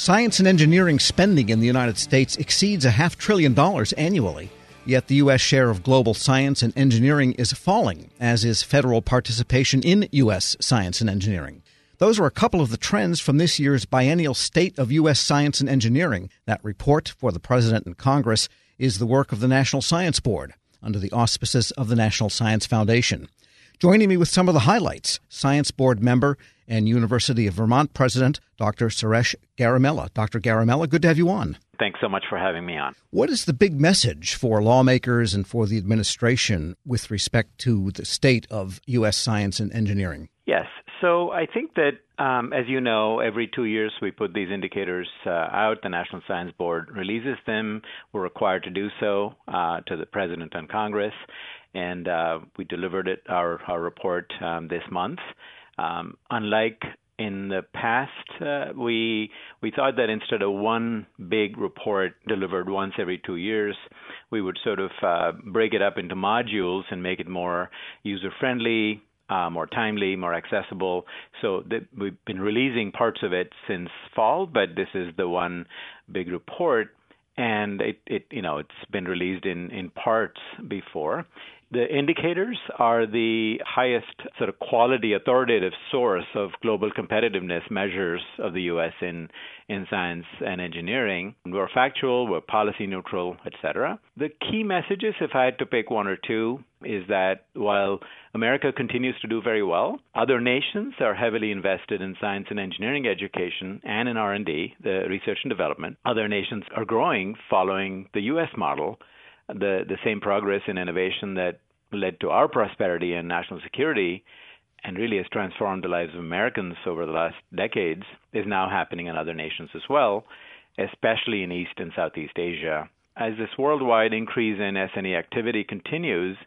Science and engineering spending in the United States exceeds a half trillion dollars annually. Yet the U.S. share of global science and engineering is falling, as is federal participation in U.S. science and engineering. Those are a couple of the trends from this year's biennial State of U.S. Science and Engineering. That report for the President and Congress is the work of the National Science Board under the auspices of the National Science Foundation. Joining me with some of the highlights, Science Board member and University of Vermont President Dr. Suresh Garimella. Dr. Garimella, good to have you on. Thanks so much for having me on. What is the big message for lawmakers and for the administration with respect to the state of U.S. science and engineering? Yes. So I think that, um, as you know, every two years we put these indicators uh, out. The National Science Board releases them. We're required to do so uh, to the President and Congress. And uh, we delivered it, our, our report um, this month. Um, unlike in the past, uh, we we thought that instead of one big report delivered once every two years, we would sort of uh, break it up into modules and make it more user friendly, uh, more timely, more accessible. So th- we've been releasing parts of it since fall, but this is the one big report, and it, it you know it's been released in in parts before. The indicators are the highest sort of quality authoritative source of global competitiveness measures of the U.S. in in science and engineering. We're factual, we're policy neutral, etc. The key messages, if I had to pick one or two, is that while America continues to do very well, other nations are heavily invested in science and engineering education and in R&D, the research and development. Other nations are growing following the U.S. model the the same progress in innovation that led to our prosperity and national security and really has transformed the lives of Americans over the last decades is now happening in other nations as well, especially in East and Southeast Asia. As this worldwide increase in S&E activity continues,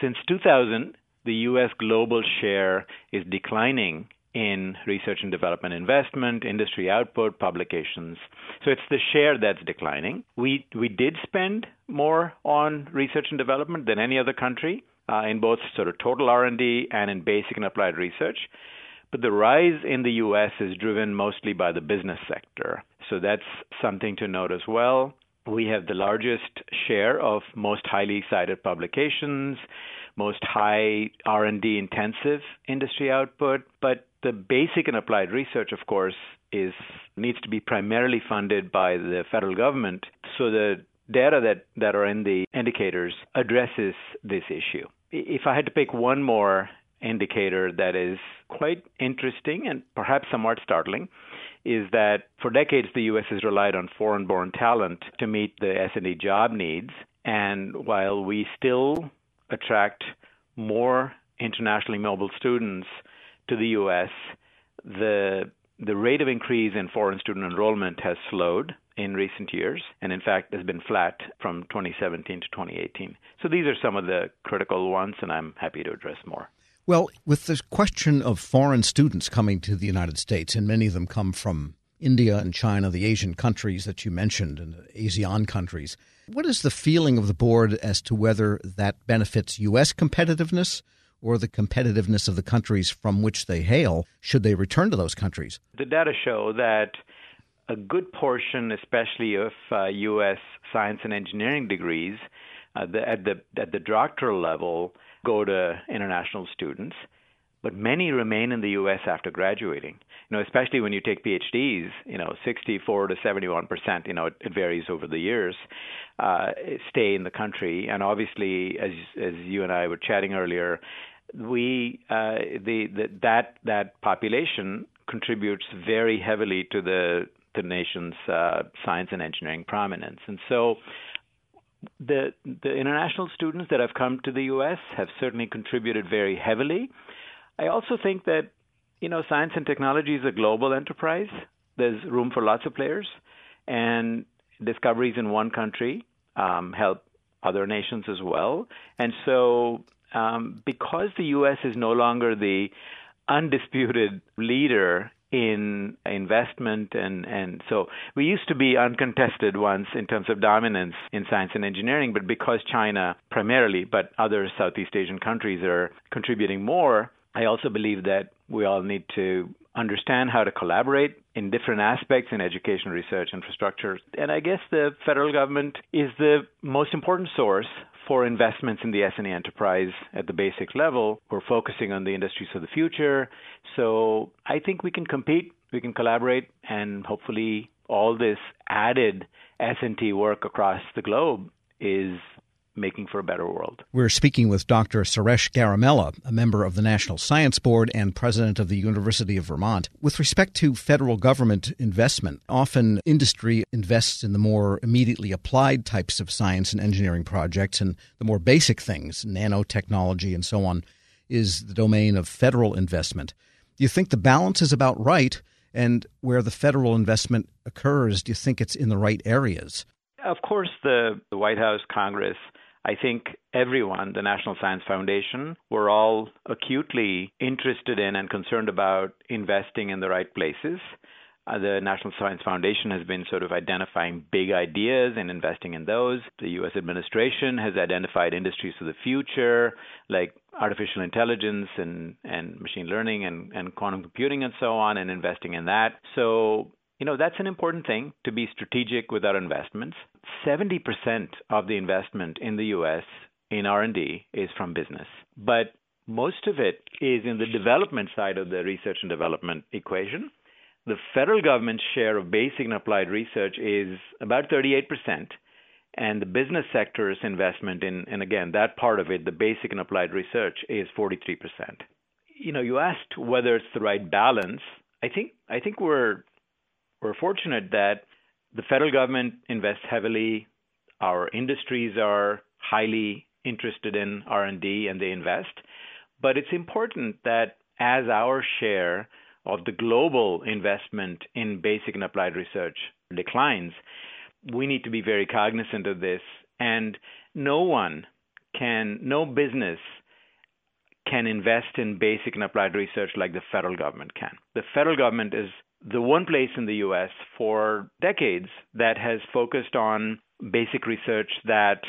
since 2000, the U.S. global share is declining in research and development investment, industry output, publications. So it's the share that's declining. We we did spend more on research and development than any other country uh, in both sort of total R&D and in basic and applied research. But the rise in the U.S. is driven mostly by the business sector. So that's something to note as well. We have the largest share of most highly cited publications, most high R&D intensive industry output, but the basic and applied research, of course, is needs to be primarily funded by the federal government. So the data that, that are in the indicators addresses this issue. If I had to pick one more indicator that is quite interesting and perhaps somewhat startling, is that for decades the U.S. has relied on foreign-born talent to meet the S&E job needs, and while we still attract more internationally mobile students to the U.S., the the rate of increase in foreign student enrollment has slowed in recent years, and in fact has been flat from 2017 to 2018. So these are some of the critical ones, and I'm happy to address more. Well, with the question of foreign students coming to the United States, and many of them come from India and China, the Asian countries that you mentioned, and the ASEAN countries, what is the feeling of the board as to whether that benefits U.S. competitiveness or the competitiveness of the countries from which they hail should they return to those countries? The data show that a good portion, especially of uh, U.S. science and engineering degrees uh, the, at the at the doctoral level, go to international students, but many remain in the U.S. after graduating. You know, especially when you take PhDs, you know, 64 to 71 percent. You know, it, it, varies over the years. Uh, stay in the country, and obviously, as as you and I were chatting earlier, we uh, the, the that that population contributes very heavily to the the nation's uh, science and engineering prominence, and so the the international students that have come to the U.S. have certainly contributed very heavily. I also think that you know science and technology is a global enterprise. There's room for lots of players, and discoveries in one country um, help other nations as well. And so um, because the U.S. is no longer the undisputed leader in investment and and so we used to be uncontested once in terms of dominance in science and engineering but because China primarily but other Southeast Asian countries are contributing more I also believe that we all need to understand how to collaborate in different aspects in education, research, infrastructure. And I guess the federal government is the most important source for investments in the S&E enterprise at the basic level. We're focusing on the industries of the future. So I think we can compete, we can collaborate, and hopefully all this added S&T work across the globe is making for a better world. We're speaking with Dr. Suresh Garimella, a member of the National Science Board and president of the University of Vermont. With respect to federal government investment, often industry invests in the more immediately applied types of science and engineering projects, and the more basic things, nanotechnology and so on, is the domain of federal investment. Do you think the balance is about right? And where the federal investment occurs, do you think it's in the right areas? Of course, the, the White House, Congress, I think everyone, the National Science Foundation, we're all acutely interested in and concerned about investing in the right places. Uh, the National Science Foundation has been sort of identifying big ideas and investing in those. The U.S. administration has identified industries of the future, like artificial intelligence and, and machine learning and, and quantum computing and so on, and investing in that. So you know, that's an important thing to be strategic with our investments. 70% of the investment in the US in R&D is from business. But most of it is in the development side of the research and development equation. The federal government's share of basic and applied research is about 38%, and the business sector's investment in, and again, that part of it, the basic and applied research, is 43%. You know, you asked whether it's the right balance. I think I think we're we're fortunate that the federal government invests heavily. Our industries are highly interested in R&D and they invest. But it's important that as our share of the global investment in basic and applied research declines, we need to be very cognizant of this. And no one can, no business can invest in basic and applied research like the federal government can. The federal government is the one place in the US for decades that has focused on basic research that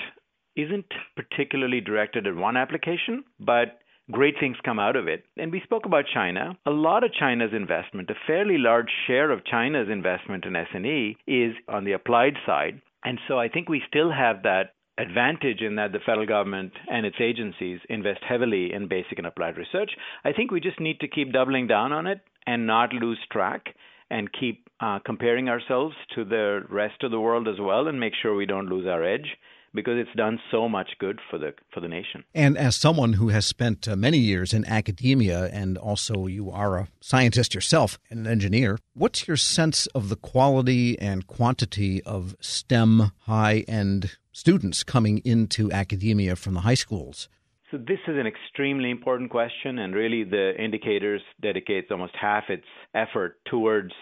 isn't particularly directed at one application, but great things come out of it. And we spoke about China. A lot of China's investment, a fairly large share of China's investment in S&E is on the applied side. And so I think we still have that advantage in that the federal government and its agencies invest heavily in basic and applied research. I think we just need to keep doubling down on it and not lose track and keep uh, comparing ourselves to the rest of the world as well and make sure we don't lose our edge because it's done so much good for the for the nation. And as someone who has spent uh, many years in academia and also you are a scientist yourself and an engineer, what's your sense of the quality and quantity of STEM high-end students coming into academia from the high schools? So this is an extremely important question, and really the indicators dedicates almost half its effort towards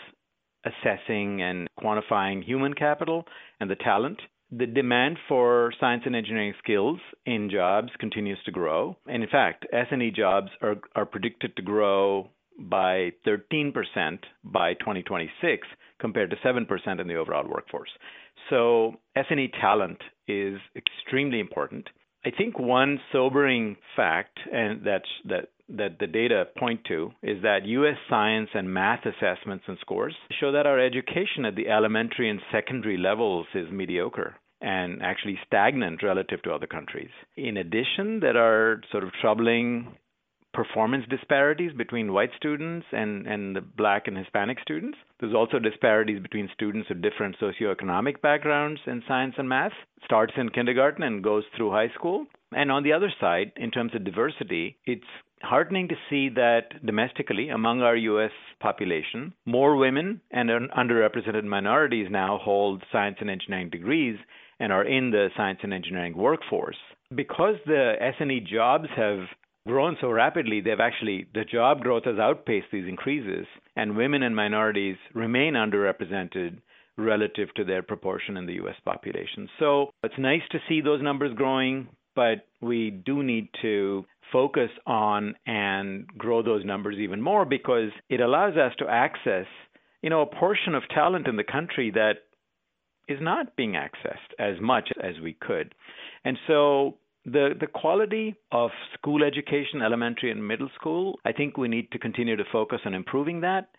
assessing and quantifying human capital and the talent. The demand for science and engineering skills in jobs continues to grow. And in fact, S&E jobs are, are predicted to grow by 13% by 2026 compared to 7% in the overall workforce. So S&E talent is extremely important. I think one sobering fact, and that that the data point to is that U.S. science and math assessments and scores show that our education at the elementary and secondary levels is mediocre and actually stagnant relative to other countries. In addition, there are sort of troubling performance disparities between white students and, and the black and Hispanic students. There's also disparities between students of different socioeconomic backgrounds in science and math. Starts in kindergarten and goes through high school. And on the other side, in terms of diversity, it's heartening to see that domestically, among our U.S. population, more women and underrepresented minorities now hold science and engineering degrees and are in the science and engineering workforce. Because the S&E jobs have grown so rapidly, they've actually, the job growth has outpaced these increases, and women and minorities remain underrepresented relative to their proportion in the U.S. population. So it's nice to see those numbers growing, but we do need to focus on and grow those numbers even more because it allows us to access, you know, a portion of talent in the country that is not being accessed as much as we could. And so the the quality of school education, elementary and middle school, I think we need to continue to focus on improving that.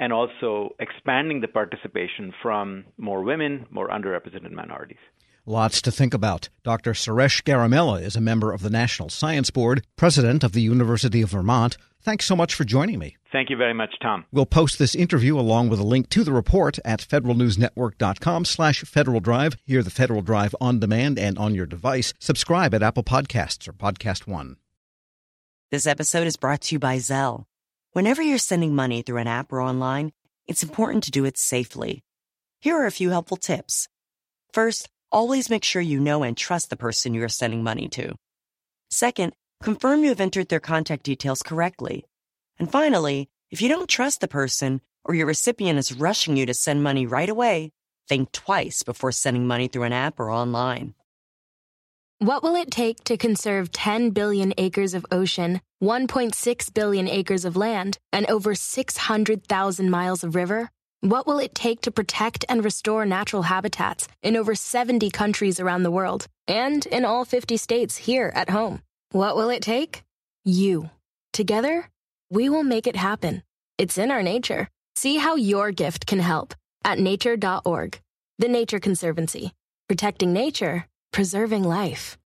and also expanding the participation from more women, more underrepresented minorities. Lots to think about. Dr. Suresh Garimella is a member of the National Science Board, president of the University of Vermont. Thanks so much for joining me. Thank you very much, Tom. We'll post this interview along with a link to the report at federalnewsnetwork.com slash Federal Drive. Hear the Federal Drive on demand and on your device. Subscribe at Apple Podcasts or Podcast One. This episode is brought to you by Zelle. Whenever you're sending money through an app or online, it's important to do it safely. Here are a few helpful tips. First, always make sure you know and trust the person you are sending money to. Second, confirm you have entered their contact details correctly. And finally, if you don't trust the person or your recipient is rushing you to send money right away, think twice before sending money through an app or online. What will it take to conserve 10 billion acres of ocean, 1.6 billion acres of land, and over 600,000 miles of river? What will it take to protect and restore natural habitats in over 70 countries around the world and in all 50 states here at home? What will it take? You. Together, we will make it happen. It's in our nature. See how your gift can help at nature.org. The Nature Conservancy. Protecting nature, preserving life.